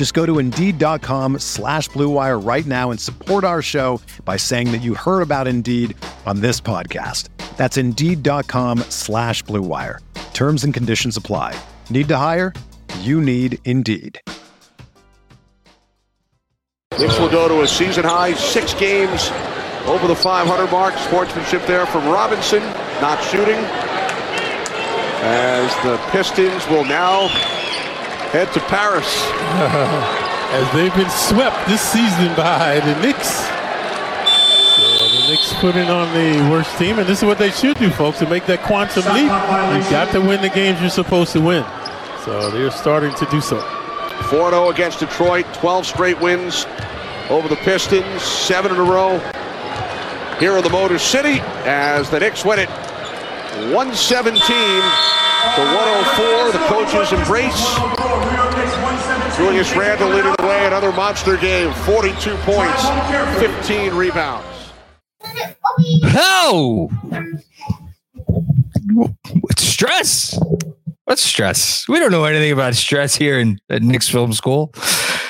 Just go to Indeed.com slash BlueWire right now and support our show by saying that you heard about Indeed on this podcast. That's Indeed.com slash BlueWire. Terms and conditions apply. Need to hire? You need Indeed. Knicks will go to a season high six games over the 500 mark. Sportsmanship there from Robinson, not shooting. As the Pistons will now head to Paris. As they've been swept this season by the Knicks. So the Knicks putting on the worst team, and this is what they should do, folks, to make that quantum leap. You've got to win the games you're supposed to win. So they're starting to do so. 4-0 against Detroit, 12 straight wins over the Pistons, seven in a row here in the Motor City as the Knicks win it 117 to 104. The coaches embrace. Julius Randle leading the way, another monster game, 42 points, 15 rebounds. Oh! What stress? What's stress? We don't know anything about stress here in at Knicks Film School.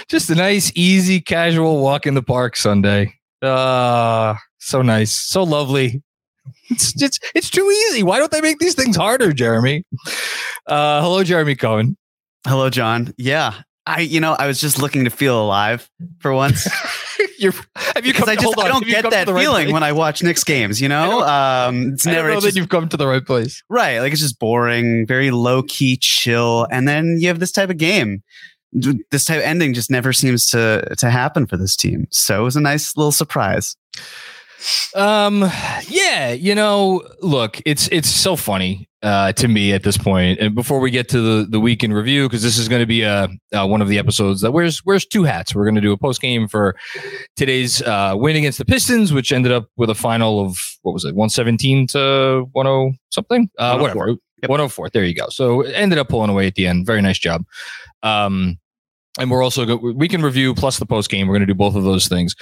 Just a nice, easy, casual walk in the park Sunday. Uh, so nice, so lovely. It's just it's too easy. Why don't they make these things harder, Jeremy? Uh, hello, Jeremy Cohen. Hello, John. Yeah, I you know I was just looking to feel alive for once. You're, have you come? I just I don't get that feeling right when I watch Knicks games. You know, um, it's never. I know that you've come to the right place. Right, like it's just boring, very low key, chill, and then you have this type of game. This type of ending just never seems to to happen for this team. So it was a nice little surprise. Um, yeah, you know, look, it's it's so funny uh, to me at this point. And before we get to the the week in review, because this is going to be a uh, one of the episodes that wears wears two hats. We're going to do a post game for today's uh, win against the Pistons, which ended up with a final of what was it, one seventeen to one oh something, uh, oh whatever, yep. one hundred four. There you go. So it ended up pulling away at the end. Very nice job. Um, and we're also go, we can review plus the post game. We're going to do both of those things.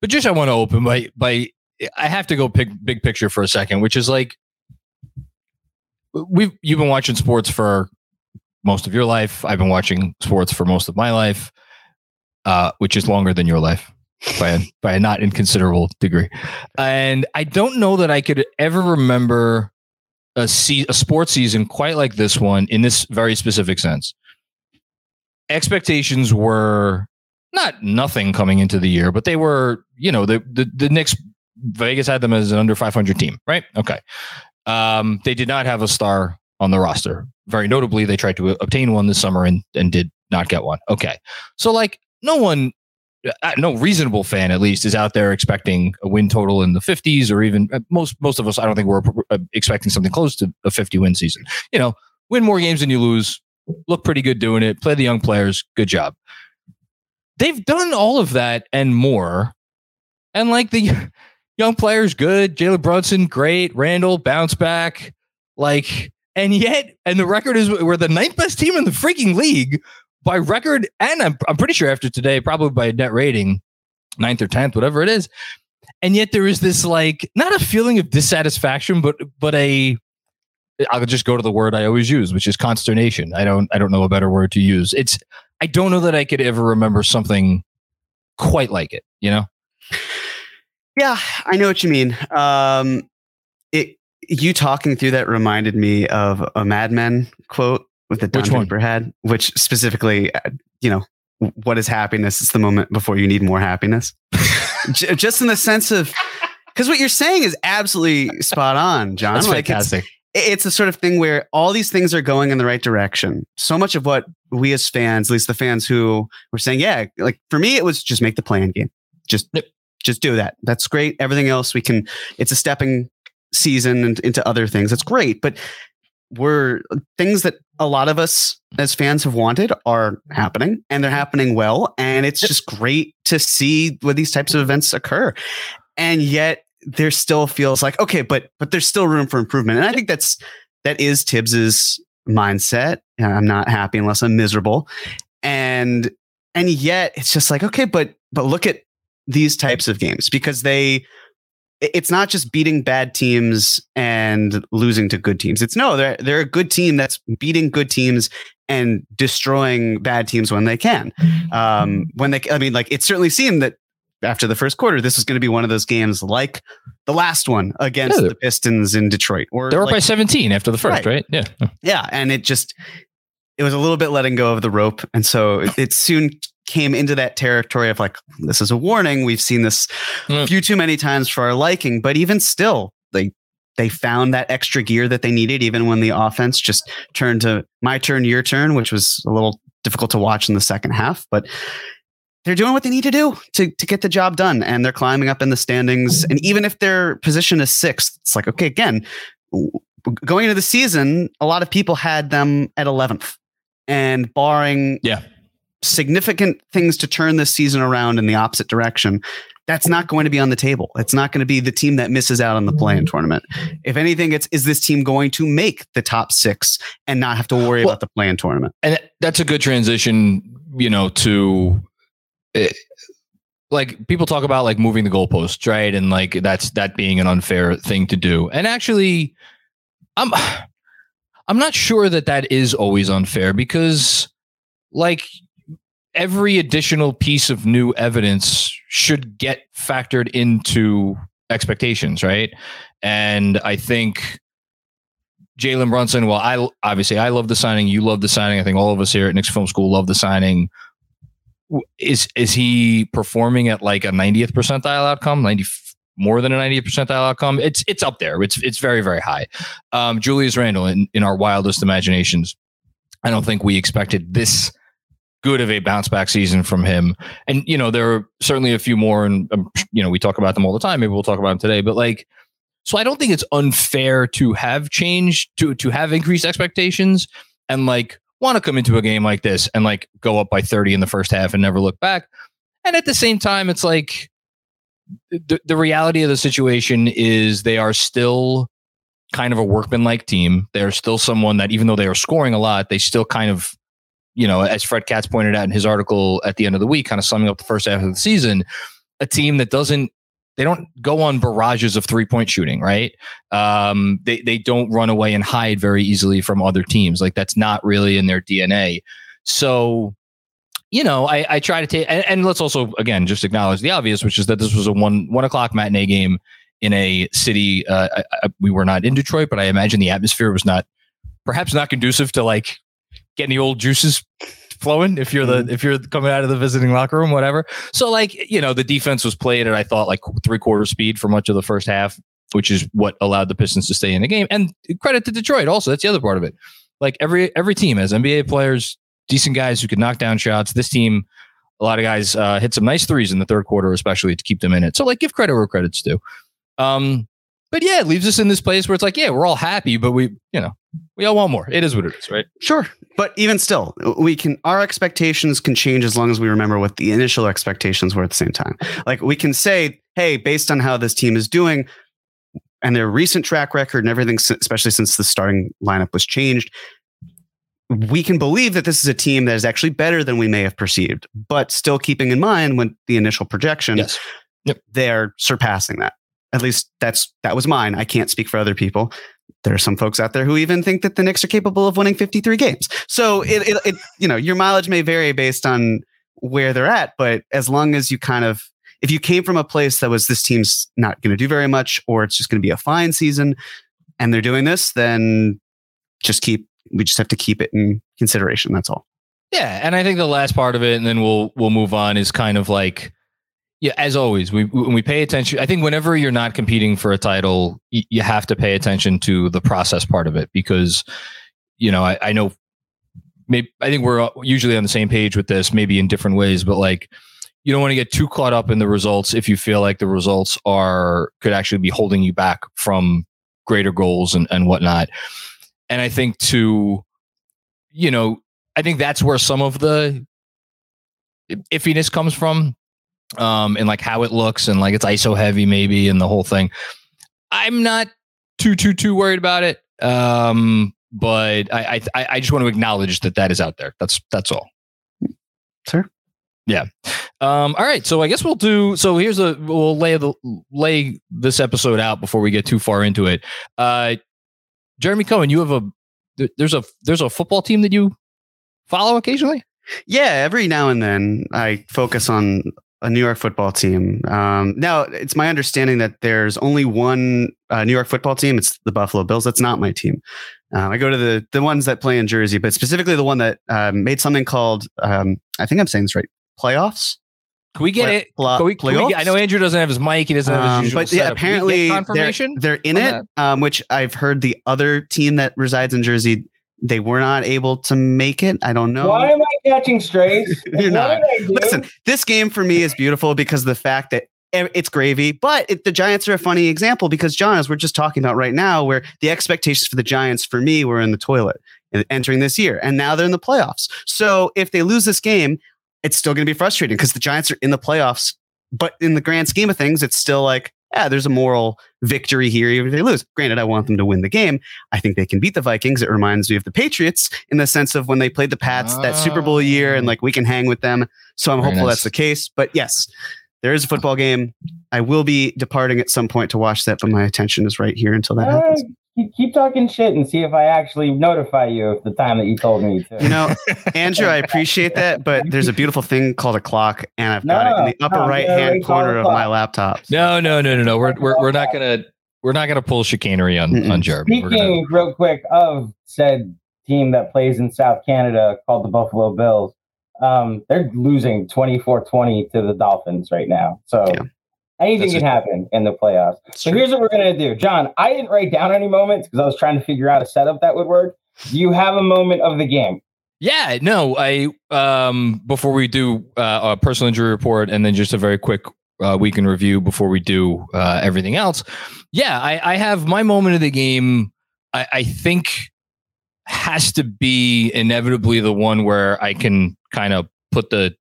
But just I want to open by by I have to go pick big picture for a second, which is like we've you've been watching sports for most of your life. I've been watching sports for most of my life, uh, which is longer than your life by a, by a not inconsiderable degree. And I don't know that I could ever remember a se- a sports season quite like this one in this very specific sense. Expectations were not nothing coming into the year, but they were, you know, the the, the Knicks Vegas had them as an under 500 team, right? Okay. Um, they did not have a star on the roster. Very notably, they tried to obtain one this summer and, and did not get one. Okay. So, like, no one, uh, no reasonable fan at least, is out there expecting a win total in the 50s or even uh, most, most of us, I don't think we're uh, expecting something close to a 50 win season. You know, win more games than you lose, look pretty good doing it, play the young players, good job. They've done all of that and more. And like the young players good. Jalen Brunson, great. Randle, bounce back. Like, and yet, and the record is we're the ninth best team in the freaking league by record. And I'm, I'm pretty sure after today, probably by net rating, ninth or 10th, whatever it is. And yet there is this like, not a feeling of dissatisfaction, but, but a, I'll just go to the word I always use, which is consternation. I don't, I don't know a better word to use. It's, I don't know that I could ever remember something quite like it, you know? Yeah, I know what you mean. Um, it you talking through that reminded me of a Mad Men quote with the Don Draper had, which specifically, uh, you know, what is happiness? It's the moment before you need more happiness. Just in the sense of, because what you're saying is absolutely spot on, John. That's like fantastic. It's, it's the sort of thing where all these things are going in the right direction. So much of what we as fans, at least the fans who were saying, yeah, like for me, it was just make the plan game. Just. Just do that. That's great. Everything else we can. It's a stepping season and into other things. That's great, but we're things that a lot of us as fans have wanted are happening and they're happening well and it's just great to see where these types of events occur and yet there still feels like okay but but there's still room for improvement and i think that's that is Thibs's mindset Uh, i'm not happy unless i'm miserable and and yet it's just like okay but but look at these types of games because they it's not just beating bad teams and losing to good teams. It's no, they're they're a good team that's beating good teams and destroying bad teams when they can. Um, when they, I mean, like it certainly seemed that after the first quarter, this was going to be one of those games like the last one against Yeah. the Pistons in Detroit. Or They were like, by 17 after the first, Right. right? Yeah. yeah, and it just it was a little bit letting go of the rope, and so it, it soon came into that territory of like this is a warning. We've seen this a Mm. few too many times for our liking, but even still, like they found that extra gear that they needed, even when the offense just turned to my turn, your turn, which was a little difficult to watch in the second half, but. They're doing what they need to do to, to get the job done, and they're climbing up in the standings. And even if their position is sixth, it's like okay, again, going into the season, a lot of people had them at 11th. And barring Yeah. Significant things to turn this season around in the opposite direction, that's not going to be on the table. It's not going to be the team that misses out on the play-in tournament. If anything, it's is this team going to make the top six and not have to worry Well- about the play-in tournament? and that's a good transition you know to eh, like people talk about like moving the goalposts right and like that's that being an unfair thing to do and actually i'm i'm not sure that that is always unfair because like every additional piece of new evidence should get factored into expectations right and i think Jalen Brunson. Well, I obviously I love the signing. You love the signing. I think all of us here at Knicks Film School love the signing. Is is he performing at like a 90th percentile outcome? 90 more than a 90th percentile outcome? It's it's up there. It's it's very very high. Um, Julius Randle in in our wildest imaginations, I don't think we expected this good of a bounce back season from him. And you know there are certainly a few more, and um, you know we talk about them all the time. Maybe we'll talk about them today, but like. So I don't think it's unfair to have changed to to have increased expectations and like want to come into a game like this and like go up by 30 in the first half and never look back. And at the same time, it's like the, the reality of the situation is they are still kind of a workmanlike team. They're still someone that even though they are scoring a lot, they still kind of, you know, as Fred Katz pointed out in his article at the end of the week, kind of summing up the first half of the season, a team that doesn't they don't go on barrages of three point shooting, right? Um, they they don't run away and hide very easily from other teams. Like that's not really in their DNA. So, you know, I, I try to take and, and let's also again just acknowledge the obvious, which is that this was a one one o'clock matinee game in a city. Uh, I, I, we were not in Detroit, but I imagine the atmosphere was not perhaps not conducive to like getting the old juices flowing if you're the if you're coming out of the visiting locker room whatever. So like you know the defense was played at i thought like three quarter speed for much of the first half which is what allowed the pistons to stay in the game. And credit to detroit also that's the other part of it. Like every every team has nba players decent guys who could knock down shots. This team a lot of guys uh, hit some nice threes in the third quarter especially to keep them in it. So like give credit where credit's due. Um but yeah it leaves us in this place where it's like yeah we're all happy but we you know we all want more it is what it is right Sure. But even still, we can our expectations can change as long as we remember what the initial expectations were at the same time. Like we can say, hey, based on how this team is doing and their recent track record and everything, especially since the starting lineup was changed, we can believe that this is a team that is actually better than we may have perceived, but still keeping in mind when the initial projection, yes they're surpassing that. At least that's that was mine. I can't speak for other people. There are some folks out there who even think that the Knicks are capable of winning 53 games. So it, it, it you know, your mileage may vary based on where they're at, but as long as you kind of if you came from a place that was this team's not going to do very much or it's just going to be a fine season and they're doing this, then just keep we just have to keep it in consideration. That's all. Yeah, and I think the last part of it, and then we'll we'll move on, is kind of like Yeah, as always, we when we pay attention. I think whenever you're not competing for a title, you have to pay attention to the process part of it because, you know, I, I know, maybe I think we're usually on the same page with this, maybe in different ways, but like, you don't want to get too caught up in the results if you feel like the results are could actually be holding you back from greater goals and and whatnot. And I think to, you know, I think that's where some of the iffiness comes from um and like how it looks and like it's iso heavy maybe and the whole thing. I'm not too too too worried about it um but i i i just want to acknowledge that that is out there. That's that's all. Sure. yeah. Um all right so i guess we'll do so here's a we'll lay the lay this episode out before we get too far into it. Uh jeremy cohen you have a there's a there's a football team that you follow occasionally? Yeah, every now and then I focus on a New York football team. Um, now, it's my understanding that there's only one uh, New York football team. It's the Buffalo Bills. That's not my team. Um, I go to the the ones that play in Jersey, but specifically the one that um, made something called um, I think I'm saying this right playoffs. can we get Play- it Can we, can we get- I know? Andrew doesn't have his mic. He doesn't have his Um, usual but yeah, setup. Apparently they're, confirmation. they're in it, um, which I've heard the other team that resides in Jersey they were not able to make it. I don't know. Why am I catching strays? You're not. did I do? Listen, this game for me is beautiful because of the fact that it's gravy, but it, the Giants are a funny example because John, as we're just talking about right now, where the expectations for the Giants for me were in the toilet entering this year, and now they're in the playoffs. So if they lose this game, it's still going to be frustrating because the Giants are in the playoffs, but in the grand scheme of things, it's still like, yeah, there's a moral victory here, even if they lose. Granted, I want them to win the game. I think they can beat the Vikings. It reminds me of the Patriots in the sense of when they played the Pats that Super Bowl year, and oh. like we can hang with them. So I'm Very hopeful nice. that's the case. But yes, there is a football game. I will be departing at some point to watch that, but my attention is right here until that happens. Keep, keep talking shit and see if I actually notify you of the time that you told me to. You know, Andrew, I appreciate that, but there's a beautiful thing called a clock, and I've got it in the upper no, right hand it's corner of my laptop. No, no, no, no, no. We're we're, we're not gonna we're not gonna pull chicanery on Mm-mm. on Jeremy. We're gonna, Speaking real quick of said team that plays in South Canada called the Buffalo Bills, um, they're losing 24-20 to the Dolphins right now. So Yeah. Anything That's can a- happen in the playoffs. So true. here's what we're gonna do. John, I didn't write down any moments because I was trying to figure out a setup that would work. Do you have a moment of the game? yeah, no. I um before we do uh, a personal injury report and then just a very quick uh, week in review before we do uh, everything else. Yeah, I, I have my moment of the game. I, I think has to be inevitably the one where I can kind of put the,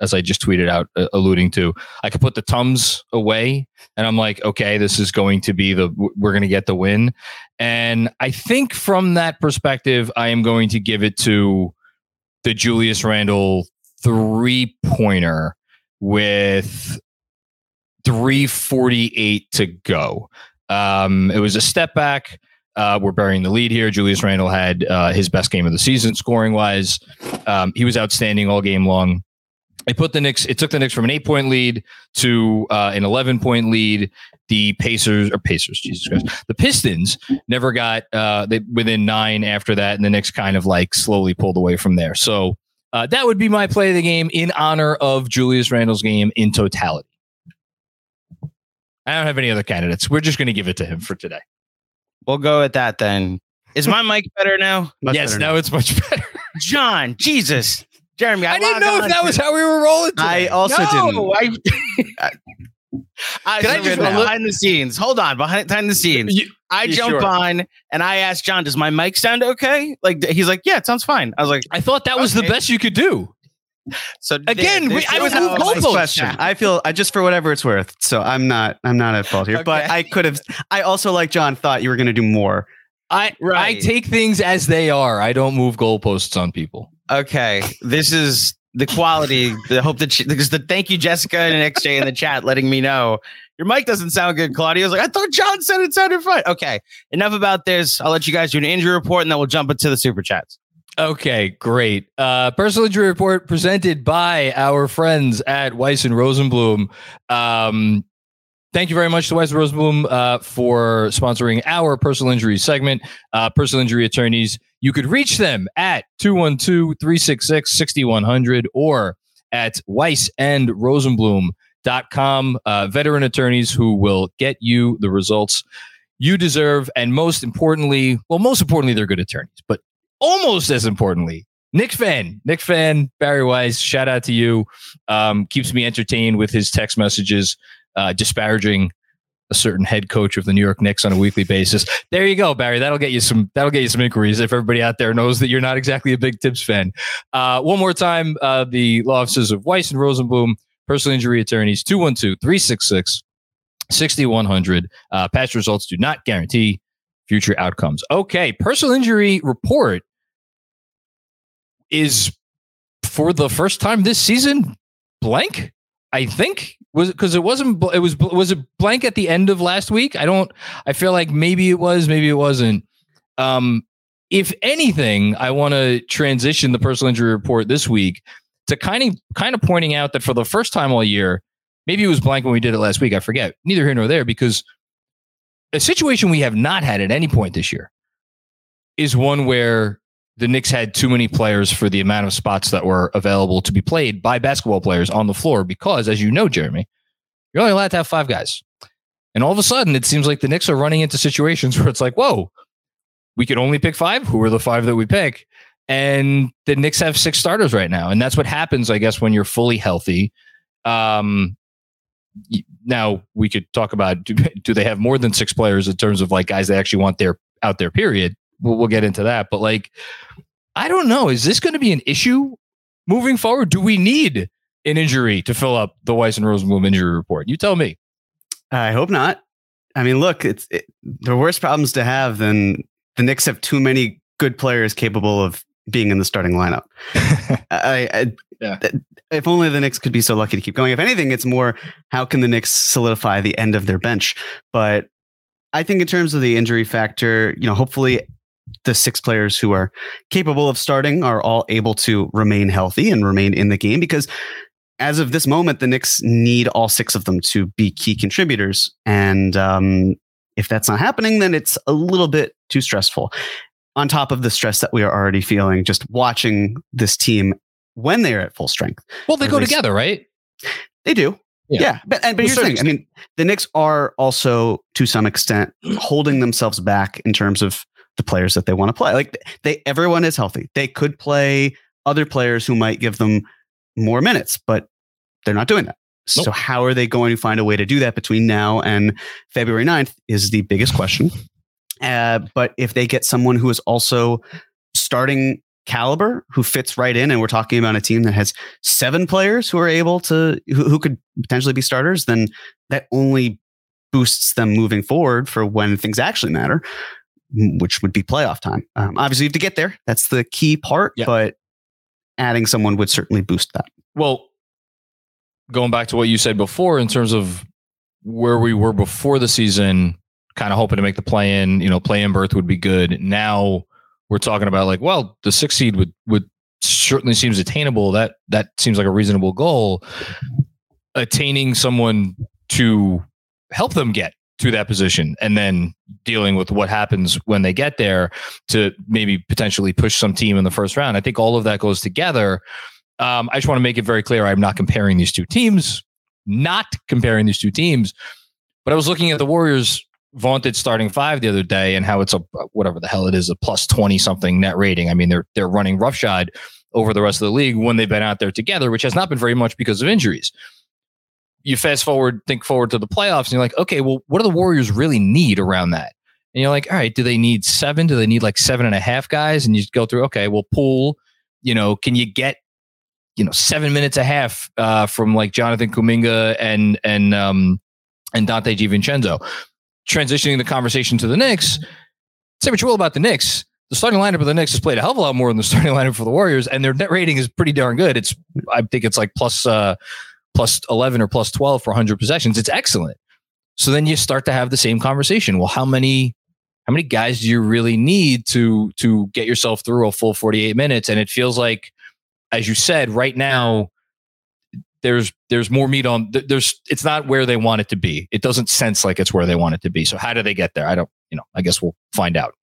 as I just tweeted out, uh, alluding to, I could put the tums away, and I'm like, okay, this is going to be the we're going to get the win, and I think from that perspective, I am going to give it to the Julius Randle three pointer with 348 to go. Um, it was a step back. Uh, we're burying the lead here. Julius Randle had uh, his best game of the season scoring wise. Um, he was outstanding all game long. It put the Knicks. It took the Knicks from an eight point lead to uh, an eleven point lead. The Pacers or Pacers, Jesus Christ, the Pistons never got uh, they, within nine after that, and the Knicks kind of like slowly pulled away from there. So uh, that would be my play of the game in honor of Julius Randle's game in totality. I don't have any other candidates. We're just going to give it to him for today. We'll go with that then. Is my mic better now? Much yes, better now it's much better. John, Jesus. Jeremy, I, I didn't know if that to- was how we were rolling. Today. I also didn't. I, I, Can I so just behind look- the scenes? Hold on, behind, behind the scenes. You- I you jump sure? on and I ask John, "Does my mic sound okay?" Like he's like, "Yeah, it sounds fine." I was like, I thought that was the best you could do. "So Again, this we- I was how in question. chat- I feel I just for whatever it's worth. So I'm not I'm not at fault here. But I could have I also like John thought you were gonna do more. I I take things as they are. I don't move goalposts on people. Okay, this is the quality. The hope that she, because the thank you Jessica and XJ in the chat letting me know your mic doesn't sound good. Claudia was like, I thought John said it sounded fine. Okay, enough about this. I'll let you guys do an injury report and then we'll jump into the super chats. Okay, great. Uh, personal injury report presented by our friends at Weiss and Rosenblum. Um, thank you very much to Weiss and Rosenblum uh, for sponsoring our personal injury segment. Uh, personal injury attorneys, you could reach them at 212 366 6100 or at Weiss and Rosenblum com. Uh, veteran attorneys who will get you the results you deserve. And most importantly, well, most importantly, they're good attorneys, but almost as importantly, Knick fan, Knick fan, Barry Weiss, shout out to you. Um, keeps me entertained with his text messages, uh, disparaging a certain head coach of the New York Knicks on a weekly basis. There you go, Barry. That'll get you some. That'll get you some inquiries if everybody out there knows that you're not exactly a big Thibs fan. Uh, one more time, uh, the law offices of Weiss and Rosenblum, personal injury attorneys, 212 366 6100. Uh, past results do not guarantee future outcomes. Okay, personal injury report is for the first time this season blank. I think was because it wasn't. It was was it blank at the end of last week? I don't. I feel like maybe it was, maybe it wasn't. Um, if anything, I want to transition the personal injury report this week to kind of kind of pointing out that for the first time all year, maybe it was blank when we did it last week. I forget. Neither here nor there because a situation we have not had at any point this year is one where the Knicks had too many players for the amount of spots that were available to be played by basketball players on the floor because, as you know, Jeremy, you're only allowed to have five guys. And all of a sudden, it seems like the Knicks are running into situations where it's like, whoa, we can only pick five. Who are the five that we pick? And the Knicks have six starters right now. And that's what happens, I guess, when you're fully healthy. Um, now we could talk about do, do they have more than six players in terms of like guys they actually want their out there period we'll, we'll get into that but like i don't know is this going to be an issue moving forward do we need an injury to fill up the weiss and rosenblum injury report you tell me i hope not i mean look it's it, the worst problems to have than the Knicks have too many good players capable of being in the starting lineup. I, I yeah. if only the Knicks could be so lucky to keep going. If anything, it's more how can the Knicks solidify the end of their bench. But I think in terms of the injury factor, you know, hopefully the six players who are capable of starting are all able to remain healthy and remain in the game because as of this moment, the Knicks need all six of them to be key contributors. And um, if that's not happening, then it's a little bit too stressful on top of the stress that we are already feeling just watching this team when they're at full strength. Well, they go together, right? They do. Yeah. yeah. But, and, but here's the thing. I mean, the Knicks are also, to some extent, holding themselves back in terms of the players that they want to play. Like they, everyone is healthy. They could play other players who might give them more minutes, but they're not doing that. Nope. So how are they going to find a way to do that between now and February 9th is the biggest question. Uh, but if they get someone who is also starting caliber who fits right in, and we're talking about a team that has seven players who are able to who, who could potentially be starters, then that only boosts them moving forward for when things actually matter, which would be playoff time. Um, obviously, you have to get there. That's the key part, yeah. but adding someone would certainly boost that. Well, going back to what you said before in terms of where we were before the season, kind of hoping to make the play in, you know, play in berth would be good. Now we're talking about like, well, the six seed would would certainly seems attainable. That that seems like a reasonable goal. Attaining someone to help them get to that position and then dealing with what happens when they get there to maybe potentially push some team in the first round. I think all of that goes together. Um, I just want to make it very clear I'm not comparing these two teams, not comparing these two teams. But I was looking at the Warriors vaunted starting five the other day and how it's a whatever the hell it is a plus 20 something net rating. I mean, they're they're running roughshod over the rest of the league when they've been out there together, which has not been very much because of injuries. You fast forward, think forward to the playoffs, and you're like, okay, well, what do the Warriors really need around that? And you're like, all right, do they need seven? Do they need like seven and a half guys? And you go through, okay, well, Poole, you know, can you get, you know, seven minutes a half uh, from like Jonathan Kuminga and and um and Donte DiVincenzo? transitioning the conversation to the Knicks, say what you will about the Knicks. The starting lineup of the Knicks has played a hell of a lot more than the starting lineup for the Warriors, and their net rating is pretty darn good. It's I think it's like plus uh, plus eleven or plus twelve for hundred possessions. It's excellent. So then you start to have the same conversation. Well, how many how many guys do you really need to to get yourself through a full 48 minutes? And it feels like, as you said, right now there's there's more meat on there's it's not where they want it to be it doesn't sense like it's where they want it to be so how do they get there i don't you know i guess we'll find out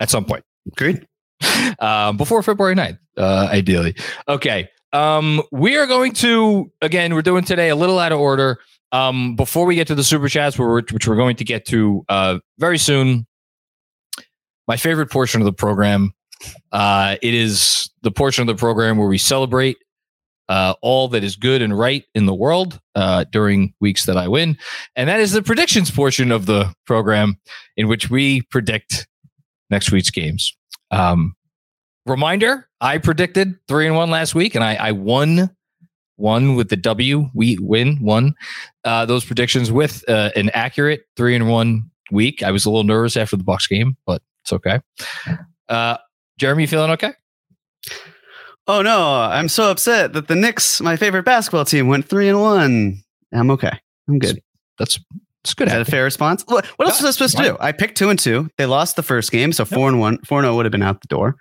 at some point great um, before february 9th uh, ideally okay Um, we are going to again. We're doing today a little out of order. Um, before we get to the super chats, which we're going to get to uh, very soon, my favorite portion of the program. Uh, it is the portion of the program where we celebrate uh, all that is good and right in the world uh, during weeks that I win. And that is the predictions portion of the program in which we predict next week's games. Um, reminder I predicted three and one last week, and I, I won one with the W. We win one uh, those predictions with uh, an accurate three and one week. I was a little nervous after the Bucks game, but it's okay. Uh, Jeremy, feeling okay? Oh no, I'm so upset that the Knicks, my favorite basketball team, went three and one. I'm okay. I'm good. That's that's good. Is that a fair response? What, what else was I supposed to do? I picked two and two. They lost the first game, so four and one, four and zero would have been out the door.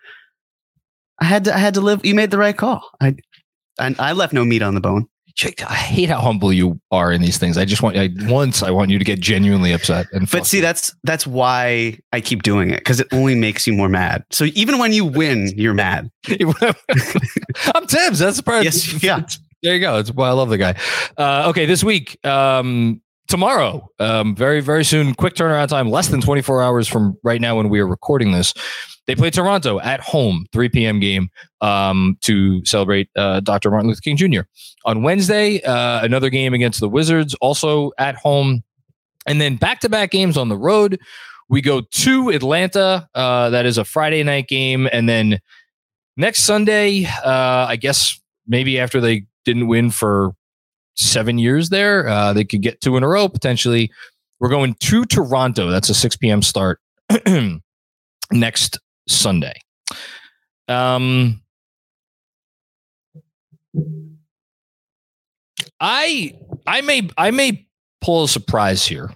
I had to. I had to live. You made the right call. I, I, I left no meat on the bone. Jake, I hate how humble you are in these things. I just want I, once I want you to get genuinely upset. And but see, that's that's why I keep doing it because it only makes you more mad. So even when you win, you're mad. I'm Thibs. That's the part. Yes, yeah. There you go. That's why I love the guy. Uh, okay, this week, um, tomorrow, um, very very soon, quick turnaround time, less than 24 hours from right now when we are recording this. They play Toronto at home, 3 p.m. game um, to celebrate uh, Dr. Martin Luther King Jr. On Wednesday, uh, another game against the Wizards, also at home. And then back to back games on the road. We go to Atlanta. Uh, that is a Friday night game. And then next Sunday, uh, I guess maybe after they didn't win for seven years there, uh, they could get two in a row potentially. We're going to Toronto. That's a 6 p.m. start next Sunday. Um, I I may I may pull a surprise here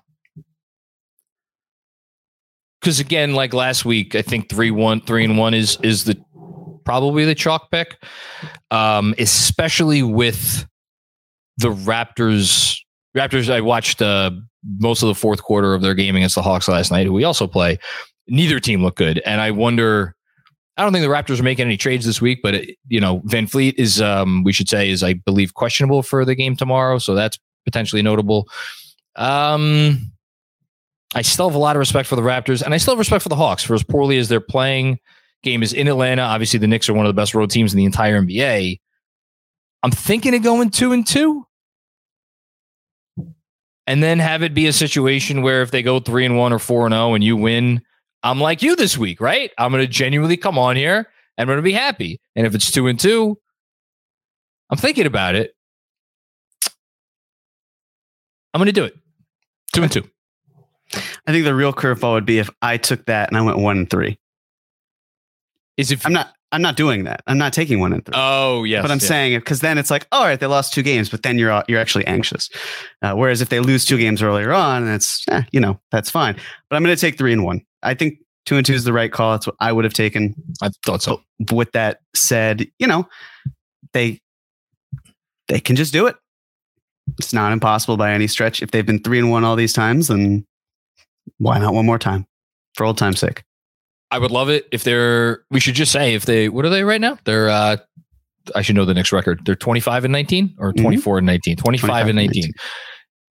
because again, like last week, I think three one three and one is is the probably the chalk pick, um, especially with the Raptors. Raptors. I watched uh, most of the fourth quarter of their game against the Hawks last night, who we also play, neither team looked good. And I wonder, I don't think the Raptors are making any trades this week, but it, you know, VanVleet is, um, we should say, is I believe questionable for the game tomorrow, so that's potentially notable. Um, I still have a lot of respect for the Raptors, and I still have respect for the Hawks for as poorly as they're playing. Game is in Atlanta. Obviously, the Knicks are one of the best road teams in the entire NBA. I'm thinking of going two and two and then have it be a situation where if they go three and one or four and zero oh and you win, I'm like you this week, right? I'm going to genuinely come on here and I'm going to be happy. And if it's two and two, I'm thinking about it. I'm going to do it. Two and two. I think the real curveball would be if I took that and I went one and three. Is if I'm not I'm not doing that. I'm not taking one and three. Oh yes, but I'm yes. saying it because then it's like, all right, they lost two games, but then you're you're actually anxious. Uh, whereas if they lose two games earlier on, it's eh, you know that's fine. But I'm going to take three and one. I think two and two is the right call. That's what I would have taken. I thought so. But with that said, you know, they they can just do it. It's not impossible by any stretch. If they've been three and one all these times, then why not one more time for old time's sake? I would love it if they're. We should just say if they. What are they right now? They're. uh I should know the next record. They're 25 and 19 or 24 mm-hmm. and 19. 25, 25 and 19. 19.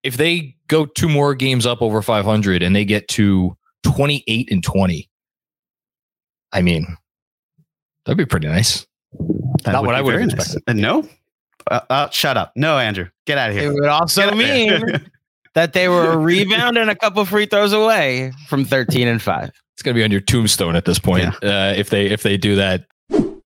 If they go two more games up over 500 and they get to 28 and 20. I mean, that'd be pretty nice. That Not what I would have expected. Nice. Uh, no, uh, uh, shut up. No, Andrew, get out of here. It would also mean that they were a rebound and a couple free throws away from 13 and 5. It's going to be on your tombstone at this point yeah. uh, if they if they do that.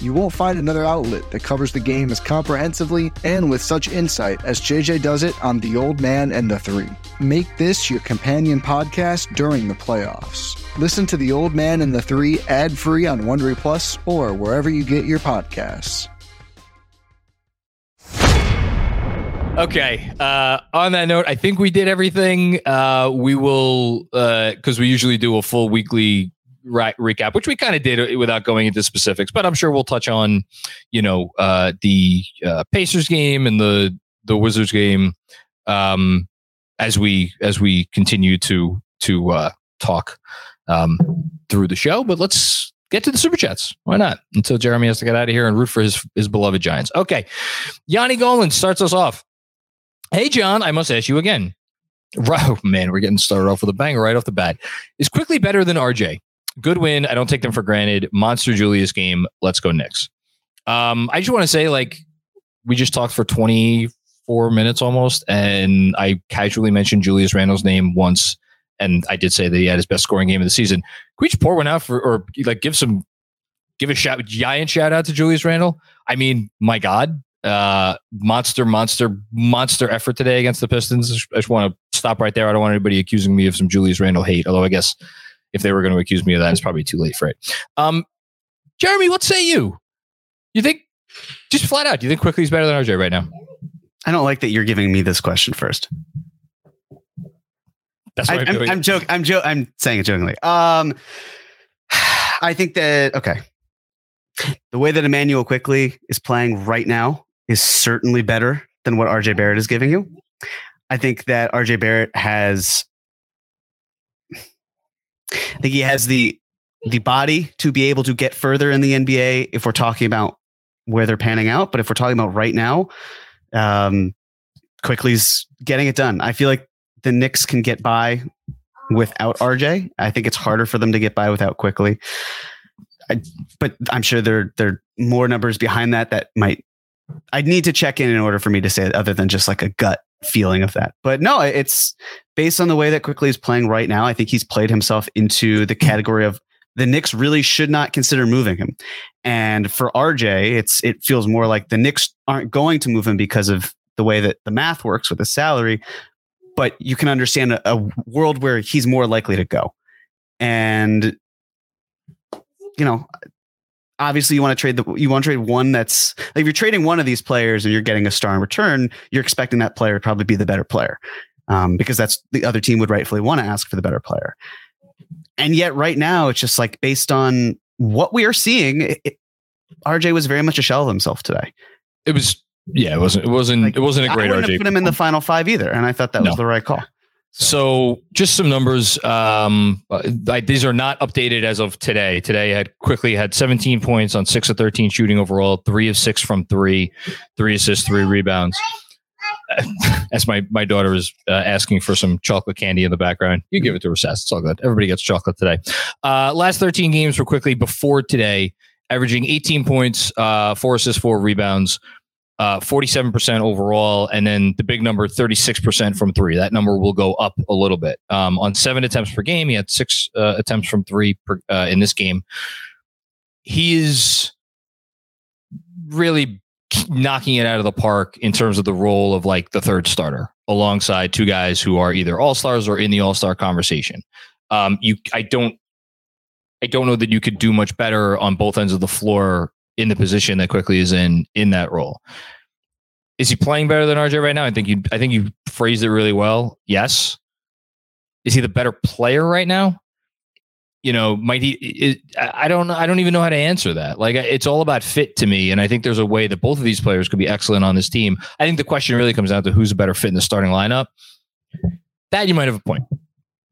You won't find another outlet that covers the game as comprehensively and with such insight as JJ does it on The Old Man and the Three. Make this your companion podcast during the playoffs. Listen to The Old Man and the Three ad free on Wondery Plus or wherever you get your podcasts. Okay. Uh, on that note, I think we did everything. Uh, we will, because we usually do a full weekly right recap, which we kind of did without going into specifics, but I'm sure we'll touch on, you know, uh, the uh, Pacers game and the the Wizards game um, as we as we continue to to uh, talk um, through the show. But let's get to the super chats. Why not? Until Jeremy has to get out of here and root for his his beloved Giants. Okay, Yanni Golan starts us off. Hey, John, I must ask you again. Oh, man, we're getting started off with a banger right off the bat. Is Quickley better than RJ? Good win. I don't take them for granted. Monster Julius game. Let's go Knicks. Um, I just want to say, like, we just talked for 24 minutes almost, and I casually mentioned Julius Randle's name once, and I did say that he had his best scoring game of the season. Can we just pour one out for, or like give some, give a shout, giant shout out to Julius Randle? I mean, my God, uh, monster, monster, monster effort today against the Pistons. I just want to stop right there. I don't want anybody accusing me of some Julius Randle hate, although I guess if they were going to accuse me of that, it's probably too late for it. Um, Jeremy, what say you? You think, just flat out, do you think Quickley is better than RJ right now? I don't like that you're giving me this question first. That's I, what I'm, I'm, doing. I'm joking. I'm jo- I'm saying it jokingly. Um, I think that okay. The way that Immanuel Quickley is playing right now is certainly better than what RJ Barrett is giving you. I think that RJ Barrett has I think he has the the body to be able to get further in the NBA if we're talking about where they're panning out. But if we're talking about right now, um, Quickley's getting it done. I feel like the Knicks can get by without RJ. I think it's harder for them to get by without Quickley. I, but I'm sure there there are more numbers behind that that might. I'd need to check in in order for me to say it, other than just like a gut feeling of that. But no, it's based on the way that Quickley is playing right now. I think he's played himself into the category of the Knicks really should not consider moving him. And for RJ, it's it feels more like the Knicks aren't going to move him because of the way that the math works with the salary. But you can understand a, a world where he's more likely to go. And you know, obviously you want to trade the you want to trade one that's like if you're trading one of these players and you're getting a star in return, you're expecting that player to probably be the better player. Um, because that's the other team would rightfully want to ask for the better player. And yet, right now, it's just like based on what we are seeing, it, it, RJ was very much a shell of himself today. It was, yeah, it wasn't, it wasn't, Like, it wasn't a great wouldn't RJ. have put him in the final five either, and I thought that No. was the right call. So just some numbers. Um, uh, I, these are not updated as of today. Today had Quickley had 17 points on six of 13 shooting overall, three of six from three, three assists, three rebounds. As my my daughter is uh, asking for some chocolate candy in the background, you give it to her, Sass. It's all good. Everybody gets chocolate today. Uh, last 13 games were Quickley before today, averaging 18 points, uh, four assists, four rebounds, uh, 47% overall. And then the big number, 36% from three. That number will go up a little bit. Um, on seven attempts per game, he had six uh, attempts from three per, uh, in this game. He is really knocking it out of the park in terms of the role of like the third starter alongside two guys who are either all stars or in the all star conversation. Um, you, I don't, I don't know that you could do much better on both ends of the floor in the position that Quickley is in in that role. Is he playing better than RJ right now? I think you, I think you phrased it really well. Yes. Is he the better player right now? You know, might he? It, I don't. I don't even know how to answer that. Like, it's all about fit to me, and I think there's a way that both of these players could be excellent on this team. I think the question really comes down to who's a better fit in the starting lineup. That you might have a point.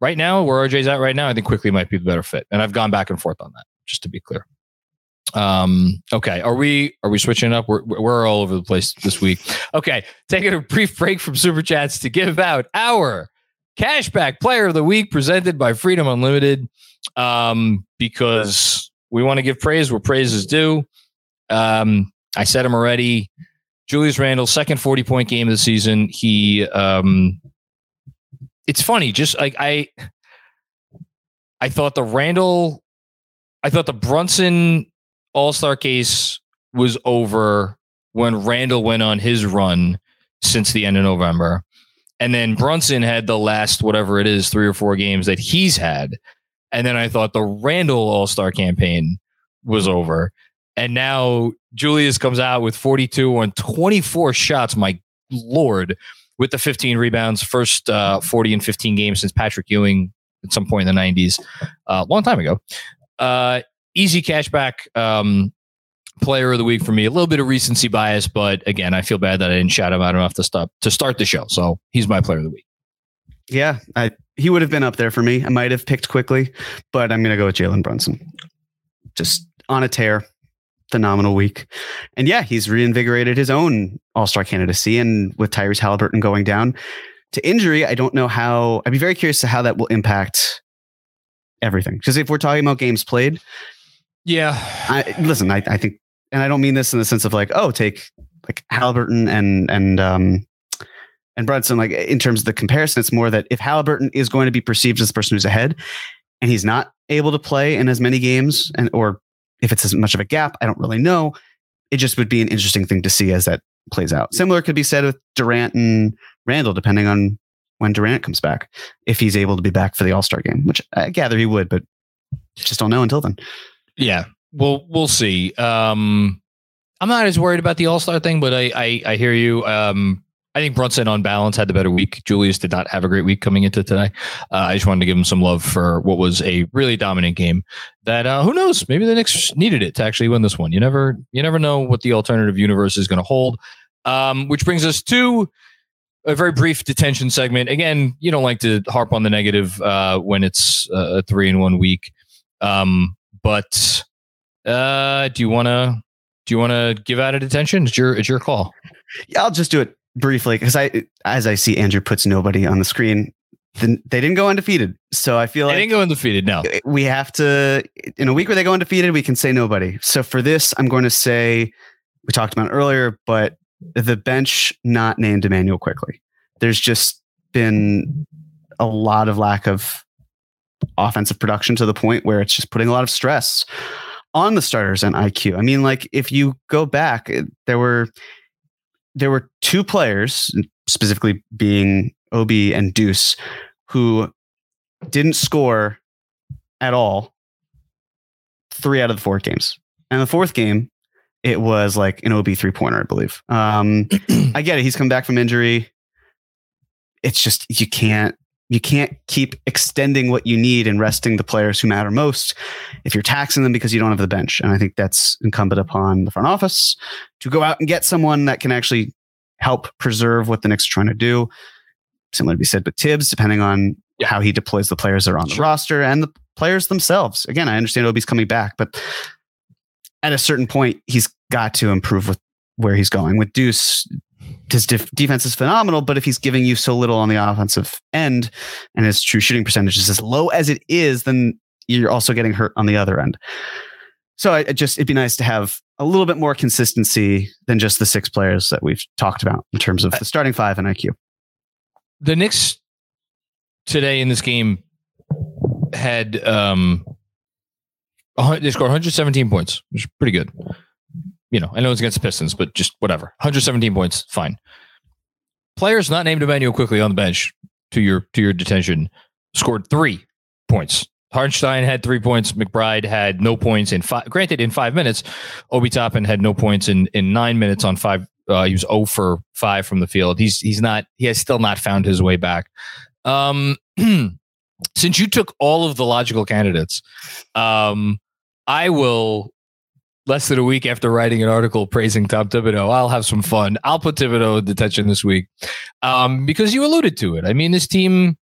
Right now, where RJ's at right now, I think Quickley might be the better fit, and I've gone back and forth on that. Just to be clear. Um. Okay. Are we are we switching up? We're we're all over the place this week. Okay. Taking a brief break from super chats to give out our cashback player of the week presented by Freedom Unlimited. Um, because we want to give praise where praise is due. Um, I said him already. Julius Randle, second 40 point game of the season. He um it's funny, just like I I thought the Randle I thought the Brunson all-star case was over when Randle went on his run since the end of November. And then Brunson had the last whatever it is, three or four games that he's had. And then I thought the Randle All-Star campaign was over. And now Julius comes out with 42 on 24 shots. My lord, with the 15 rebounds, first uh, 40 and 15 games since Patrick Ewing at some point in the 90s, a uh, long time ago. Uh, easy cashback um, player of the week for me. A little bit of recency bias, but again, I feel bad that I didn't shout him out enough to stop to start the show. So he's my player of the week. Yeah, I, he would have been up there for me. I might have picked Quickley, but I'm going to go with Jalen Brunson. Just on a tear, phenomenal week. And yeah, he's reinvigorated his own All Star candidacy. And with Tyrese Halliburton going down to injury, I don't know how. I'd be very curious to how that will impact everything. Because if we're talking about games played, yeah, I, listen, I, I think, and I don't mean this in the sense of like, oh, take like Halliburton and and um and Brunson, like in terms of the comparison, it's more that if Halliburton is going to be perceived as the person who's ahead, and he's not able to play in as many games, and or if it's as much of a gap, I don't really know. It just would be an interesting thing to see as that plays out. Similar could be said with Durant and Randle, depending on when Durant comes back, if he's able to be back for the All Star game, which I gather he would, but just don't know until then. Yeah, well, we'll see. Um, I'm not as worried about the All Star thing, but I, I I hear you. Um, I think Brunson on balance had the better week. Julius did not have a great week coming into today. Uh, I just wanted to give him some love for what was a really dominant game. That uh, who knows? Maybe the Knicks needed it to actually win this one. You never you never know what the alternative universe is going to hold. Um, which brings us to a very brief detention segment. Again, you don't like to harp on the negative uh, when it's uh, a three in one week. Um, but uh, do you want to do you want to give out a detention? It's your it's your call. Yeah, I'll just do it briefly because I, as I see Andrew puts nobody on the screen, then they didn't go undefeated. So I feel like They like didn't go undefeated. No, we have to in a week where they go undefeated, we can say nobody. So for this, I'm going to say we talked about earlier, but the bench not named Immanuel Quickley. There's just been a lot of lack of offensive production to the point where it's just putting a lot of stress on the starters and IQ. I mean, like if you go back, there were there were two players, specifically being Ob and Deuce, who didn't score at all three out of the four games. And the fourth game, it was like an OB three pointer, I believe. Um, I get it. He's come back from injury. it's just you can't you can't keep extending what you need and resting the players who matter most if you're taxing them because you don't have the bench. And I think that's incumbent upon the front office to go out and get someone that can actually help preserve what the Knicks are trying to do. Similar to be said with Thibs, depending on how he deploys the players that are on the roster and the players themselves. Again, I understand Obi's coming back, but at a certain point, he's got to improve with where he's going. With Deuce, his def- defense is phenomenal, but if he's giving you so little on the offensive end and his true shooting percentage is as low as it is, then you're also getting hurt on the other end. So I, I just it'd be nice to have a little bit more consistency than just the six players that we've talked about in terms of the starting five and IQ. The Knicks today in this game had um they scored 117 points, which is pretty good. You know, I know it's against the Pistons, but just whatever. 117 points, fine. Players not named Immanuel Quickley on the bench to your to your detention scored three points. Hartenstein had three points. McBride had no points in five. Granted, in five minutes, Obi Toppin had no points in in nine minutes on five. Uh, he was 0 for five from the field. He's he's not. He has still not found his way back. Um, since you took all of the logical candidates, um, I will less than a week after writing an article praising Tom Thibodeau, I'll have some fun. I'll put Thibodeau in detention this week um, because you alluded to it. I mean, this team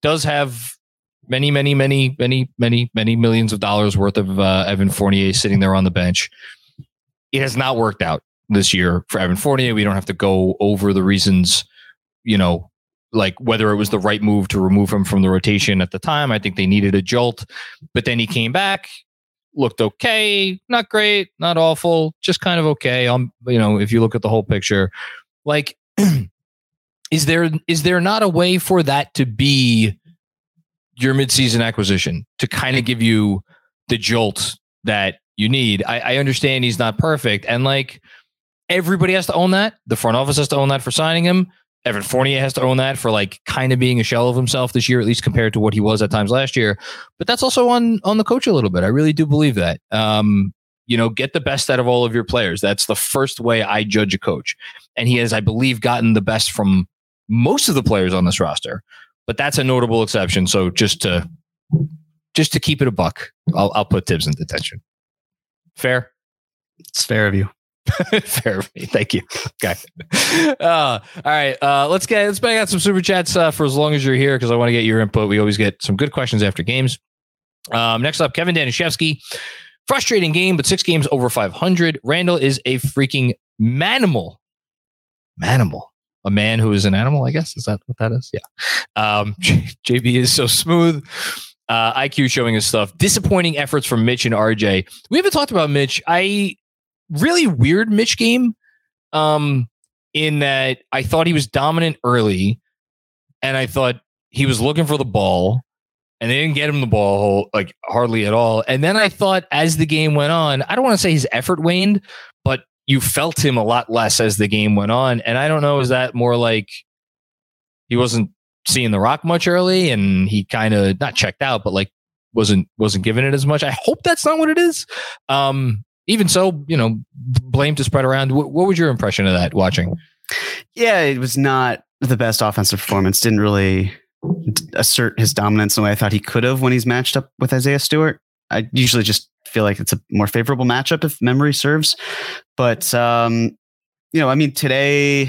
does have many, many, many, many, many, many millions of dollars worth of uh, Evan Fournier sitting there on the bench. It has not worked out this year for Evan Fournier. We don't have to go over the reasons, you know, like whether it was the right move to remove him from the rotation at the time. I think they needed a jolt, but then he came back, looked okay, not great, not awful, just kind of okay. Um, you know, if you look at the whole picture, like, is there is there not a way for that to be your midseason acquisition to kind of give you the jolt that you need? I, I understand he's not perfect, and like everybody has to own that. The front office has to own that for signing him. Evan Fournier has to own that for like kind of being a shell of himself this year, at least compared to what he was at times last year. But that's also on on the coach a little bit. I really do believe that. Um, you know, get the best out of all of your players. That's the first way I judge a coach. And he has, I believe, gotten the best from most of the players on this roster. But that's a notable exception. So just to just to keep it a buck, I'll I'll put Thibs in detention. Fair. It's fair of you. Fair me. Thank you. Okay. Uh, all right. Uh, let's get let's bang out some super chats uh, for as long as you're here because I want to get your input. We always get some good questions after games. Um, next up, Kevin Danishevsky. Frustrating game, but six games over 500. Randle is a freaking manimal. Manimal. A man who is an animal, I guess. Is that what that is? Yeah. Um, JB is so smooth. Uh, IQ showing his stuff. Disappointing efforts from Mitch and RJ. We haven't talked about Mitch. I really weird Mitch game. Um, in that I thought he was dominant early, and I thought he was looking for the ball, and they didn't get him the ball like hardly at all. And then I thought as the game went on, I don't want to say his effort waned, but you felt him a lot less as the game went on. And I don't know, is that more like he wasn't seeing the rock much early and he kind of not checked out, but like wasn't wasn't giving it as much. I hope that's not what it is. Um, even so, you know, blame to spread around. What, what was your impression of that watching? Yeah, it was not the best offensive performance. Didn't really assert his dominance in the way I thought he could have when he's matched up with Isaiah Stewart. I usually just feel like it's a more favorable matchup if memory serves. But um, you know, I mean, today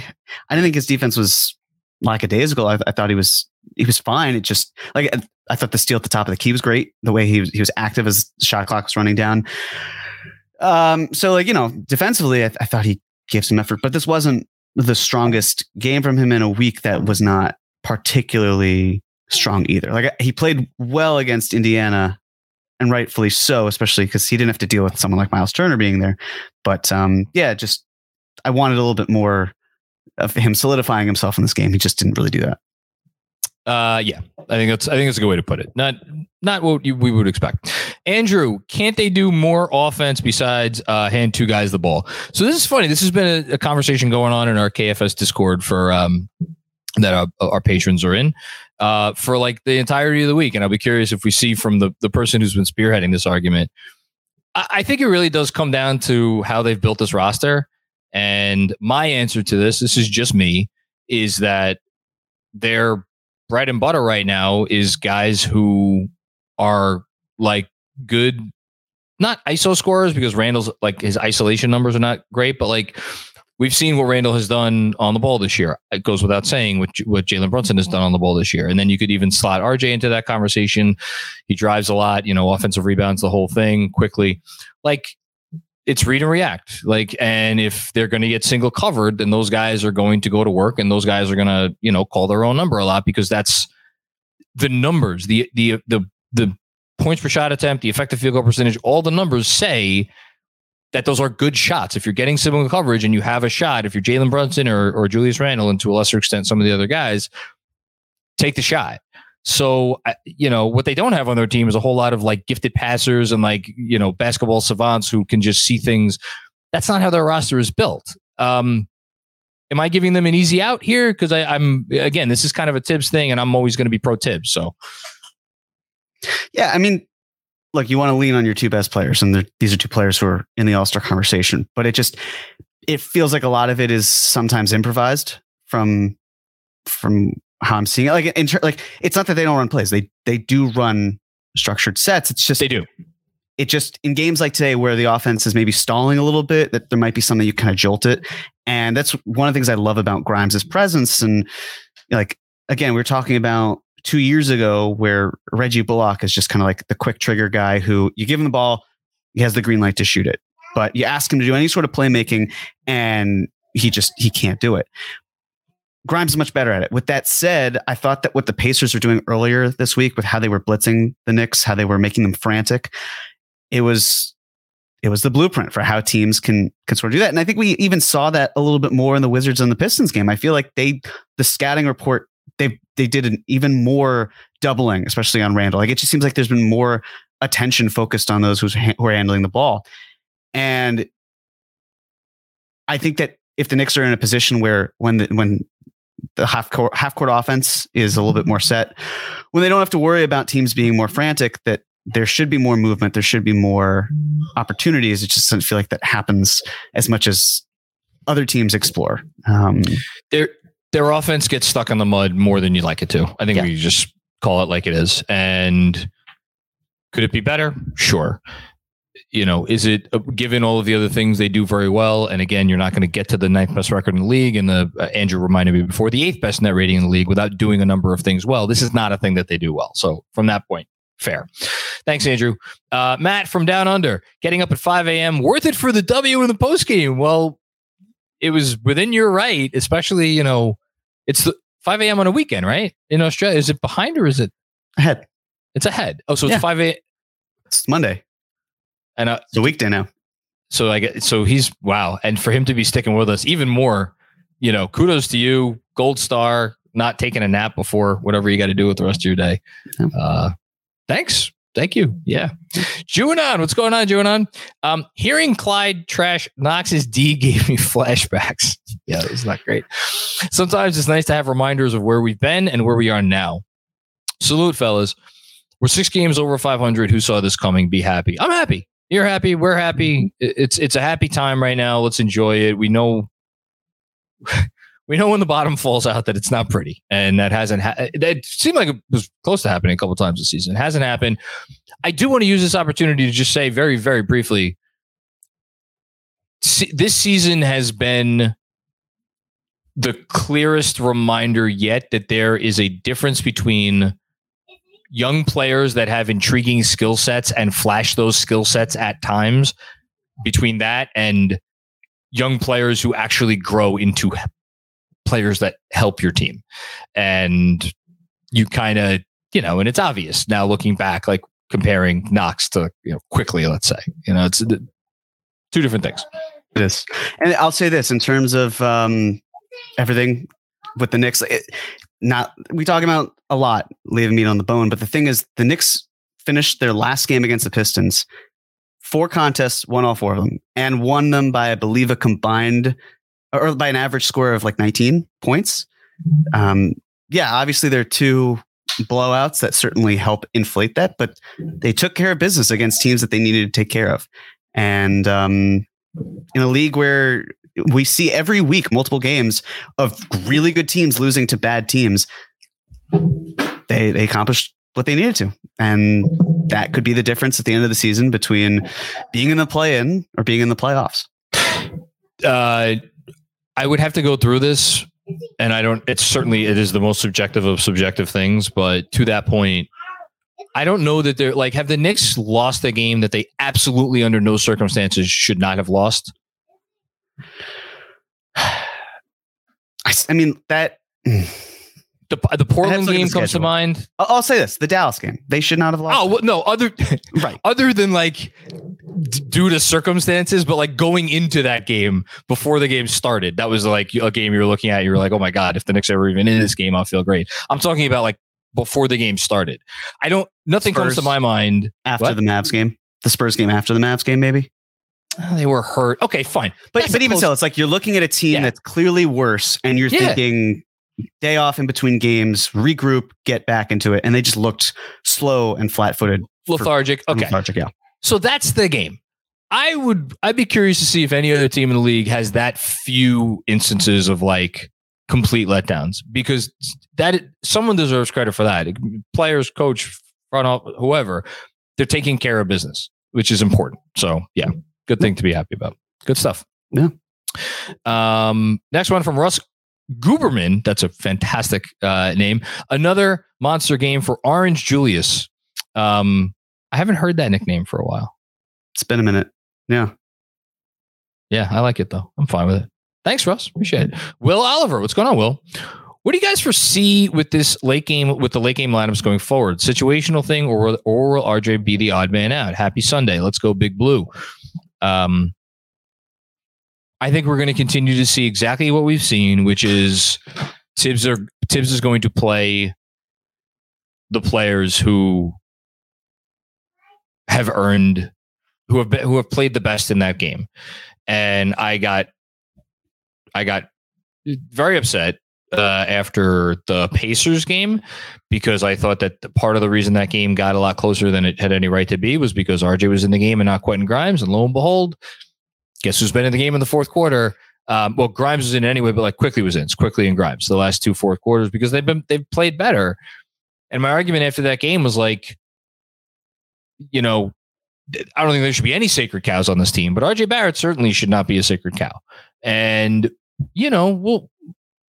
I didn't think his defense was lackadaisical. I, I thought he was he was fine. It just like I thought the steal at the top of the key was great. The way he was he was active as the shot clock was running down. Um, so like you know, defensively, I, I thought he gave some effort, but this wasn't the strongest game from him in a week that was not particularly strong either. Like he played well against Indiana, and rightfully so, especially because he didn't have to deal with someone like Miles Turner being there. But um, yeah, just I wanted a little bit more of him solidifying himself in this game. He just didn't really do that. Uh, yeah, I think that's I think that's a good way to put it. Not not what you, we would expect. Andrew, can't they do more offense besides uh, hand two guys the ball? So this is funny. This has been a, a conversation going on in our KFS Discord for um, that our, our patrons are in uh, for like the entirety of the week, and I'll be curious if we see from the the person who's been spearheading this argument. I, I think it really does come down to how they've built this roster, and my answer to this, this is just me, is that their bread and butter right now is guys who are like good, not ISO scorers because Randle's like his isolation numbers are not great, but like we've seen what Randle has done on the ball this year. It goes without saying what what Jalen Brunson has done on the ball this year. And then you could even slot RJ into that conversation. He drives a lot, you know, offensive rebounds, the whole thing Quickley. Like it's read and react. Like, and if they're going to get single covered, then those guys are going to go to work, and those guys are going to, you know, call their own number a lot because that's the numbers, the the the the points per shot attempt, the effective field goal percentage, all the numbers say that those are good shots. If you're getting similar coverage and you have a shot, if you're Jalen Brunson or or Julius Randle, and to a lesser extent some of the other guys, take the shot. So, you know, what they don't have on their team is a whole lot of like gifted passers and like, you know, basketball savants who can just see things. That's not how their roster is built. Um, am I giving them an easy out here? Because I'm, again, this is kind of a Thibs thing and I'm always going to be pro Thibs. So, yeah, I mean, look, you want to lean on your two best players, and these are two players who are in the All Star conversation. But it just it feels like a lot of it is sometimes improvised from from how I'm seeing it. Like, in, like it's not that they don't run plays; they they do run structured sets. It's just they do. It just in games like today where the offense is maybe stalling a little bit, that there might be something you kind of jolt it, and that's one of the things I love about Grimes' presence. And like again, we are talking about two years ago where Reggie Bullock is just kind of like the quick trigger guy who you give him the ball, he has the green light to shoot it, but you ask him to do any sort of playmaking, and he just he can't do it. Grimes is much better at it. With that said, I thought that what the Pacers were doing earlier this week with how they were blitzing the Knicks, how they were making them frantic, it was it was the blueprint for how teams can can sort of do that. And I think we even saw that a little bit more in the Wizards and the Pistons game. I feel like they the scouting report they did an even more doubling, especially on Randle. Like it just seems like there's been more attention focused on those who's who are handling the ball, and I think that if the Knicks are in a position where when the when the half court half court offense is a little bit more set, when they don't have to worry about teams being more frantic, that there should be more movement, there should be more opportunities. It just doesn't feel like that happens as much as other teams explore. Um, their their offense gets stuck in the mud more than you'd like it to. I think yeah. we just call it like it is. And could it be better? Sure you know, is it uh, given all of the other things they do very well? And again, you're not going to get to the ninth best record in the league. And the uh, Andrew reminded me before the eighth best net rating in the league without doing a number of things well. This is not a thing that they do well. So from that point, fair. Thanks, Andrew. Uh, Matt from Down Under, getting up at 5 a.m. Worth it for the W in the post game. Well, it was within your right, especially you know, it's the 5 a.m. on a weekend, right? In Australia, is it behind or is it ahead? It's ahead. Oh, so it's yeah. 5 a.m. It's Monday. And uh, it's a weekday now. So I get so he's wow, and for him to be sticking with us even more, you know, kudos to you, gold star, not taking a nap before whatever you got to do with the rest of your day. Uh, thanks. Thank you. Yeah. Juanon, what's going on, Juanon? Um, hearing Clyde trash Knox's D gave me flashbacks. yeah, it was not great. Sometimes it's nice to have reminders of where we've been and where we are now. Salute, fellas. We're six games over 500. Who saw this coming? Be happy. I'm happy. You're happy. We're happy. It's it's a happy time right now. Let's enjoy it. We know we know when the bottom falls out that it's not pretty, and that hasn't. Ha- that seemed like it was close to happening a couple times this season. It hasn't happened. I do want to use this opportunity to just say very very briefly. This season has been the clearest reminder yet that there is a difference between young players that have intriguing skill sets and flash those skill sets at times between that and young players who actually grow into players that help your team. And you kind of, you know, and it's obvious now looking back, like comparing Knox to, you know, Quickley, let's say, you know, it's two different things. It is. And I'll say this in terms of um, everything with the Knicks, it, not we talk about a lot leaving meat on the bone, but the thing is, the Knicks finished their last game against the Pistons, four contests, won all four of them, and won them by I believe a combined or by an average score of like 19 points. Um, yeah, obviously there are two blowouts that certainly help inflate that, but they took care of business against teams that they needed to take care of, and um, in a league where we see every week multiple games of really good teams losing to bad teams. They they accomplished what they needed to, and that could be the difference at the end of the season between being in the play-in or being in the playoffs. Uh, I would have to go through this, and I don't. It's certainly it is the most subjective of subjective things, but to that point, I don't know that they're like have the Knicks lost a game that they absolutely under no circumstances should not have lost. I mean that. Mm. The the Portland to look at game the comes to mind. I'll, I'll say this: the Dallas game. They should not have lost. Oh well, no, other right. other than like d- due to circumstances, but like going into that game before the game started, that was like a game you were looking at. You were like, oh my god, if the Knicks are even in this game, I'll feel great. I'm talking about like before the game started. I don't. Nothing comes to my mind. After What? the Mavs game, the Spurs game after the Mavs game, maybe. Oh, They were hurt. Okay, fine. But That's but even close- so, it's like you're looking at a team Yeah. that's clearly worse, and you're Yeah. thinking day off in between games, regroup, get back into it, and they just looked slow and flat-footed. lethargic. and Okay, lethargic, yeah. so that's the game. I would. I'd be curious to see if any other team in the league has that few instances of like complete letdowns because that someone deserves credit for that. Players, coach, front office, whoever, they're taking care of business, which is important. So yeah, good thing to be happy about. Good stuff. Yeah. Um, next one from Russ Guberman. That's a fantastic uh, name. Another monster game for Orange Julius. Um, I haven't heard that nickname for a while. It's been a minute. Yeah. Yeah, I like it though. I'm fine with it. Thanks, Russ. Appreciate it. Will Oliver, what's going on, Will? What do you guys foresee with this late game with the late game lineups going forward? Situational thing, or or will RJ be the odd man out? Happy Sunday. Let's go, Big Blue. Um, I think we're going to continue to see exactly what we've seen, which is Thibs are Thibs is going to play the players who have earned who have been, who have played the best in that game. And I got I got very upset uh, after the Pacers game because I thought that the part of the reason that game got a lot closer than it had any right to be was because RJ was in the game and not Quentin Grimes, and lo and behold, guess who's been in the game in the fourth quarter? Um, well, Grimes was in anyway, but like Quickley was in. It's Quickley and Grimes the last two fourth quarters because they've been they've played better. And my argument after that game was like, you know, I don't think there should be any sacred cows on this team, but RJ Barrett certainly should not be a sacred cow. And you know, we'll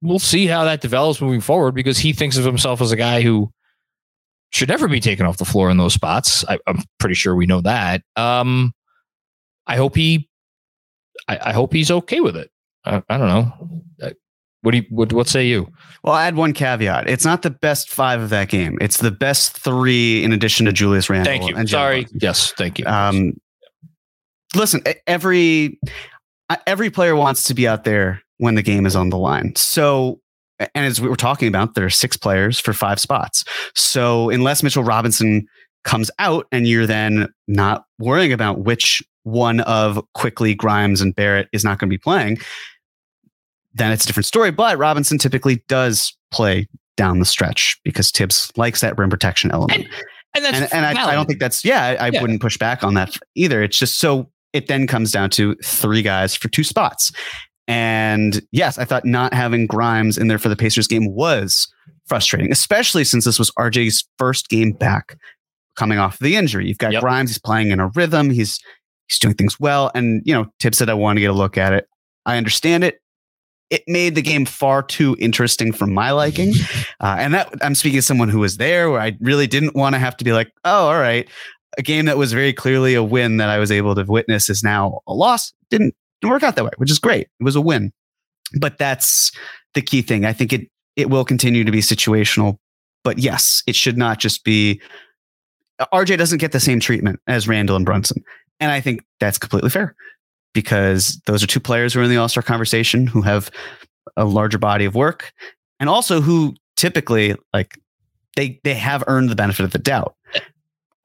we'll see how that develops moving forward because he thinks of himself as a guy who should never be taken off the floor in those spots. I, I'm pretty sure we know that. Um, I hope he, I, I hope he's okay with it. I, I don't know. What do you? What, what say you? Well, I add one caveat. It's not the best five of that game. It's the best three in addition to Julius Randle. Thank you. and Sorry. Yes. Thank you. Um, listen, every every player wants to be out there when the game is on the line. So, and as we were talking about, there are six players for five spots. So, unless Mitchell Robinson comes out, and you're then not worrying about which one of Quickley Grimes and Barrett is not going to be playing, then it's a different story. But Robinson typically does play down the stretch because Thibs likes that rim protection element and that's and, and I, I don't think that's yeah I, I Yeah. wouldn't push back on that either it's just so it then comes down to three guys for two spots and yes i thought not having grimes in there for the pacers game was frustrating especially since this was rj's first game back coming off the injury you've got Yep. grimes he's playing in a rhythm he's he's doing things well and you know Thibs said i want to get a look at it i understand it it made the game far too interesting for my liking. Uh, and that I'm speaking as someone who was there where I really didn't want to have to be like, oh, all right. A game that was very clearly a win that I was able to witness is now a loss. Didn't, didn't work out that way, which is great. It was a win. But that's the key thing. I think it it will continue to be situational. But yes, it should not just be RJ doesn't get the same treatment as Randle and Brunson. And I think that's completely fair because those are two players who are in the All Star conversation who have a larger body of work and also who typically like they they have earned the benefit of the doubt.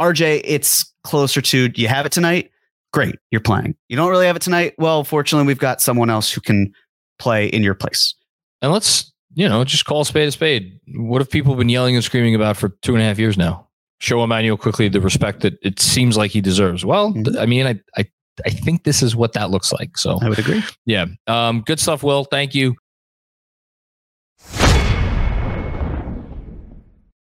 RJ, it's closer to you have it tonight. Great, you're playing. You don't really have it tonight. Well, fortunately, we've got someone else who can play in your place. and let's you know just call spade a spade. What have people been yelling and screaming about for two and a half years now? Show Immanuel Quickley the respect that it seems like he deserves. Well, th- I mean, I, I I think this is what that looks like. So I would agree. yeah, um, good stuff. Will, thank you.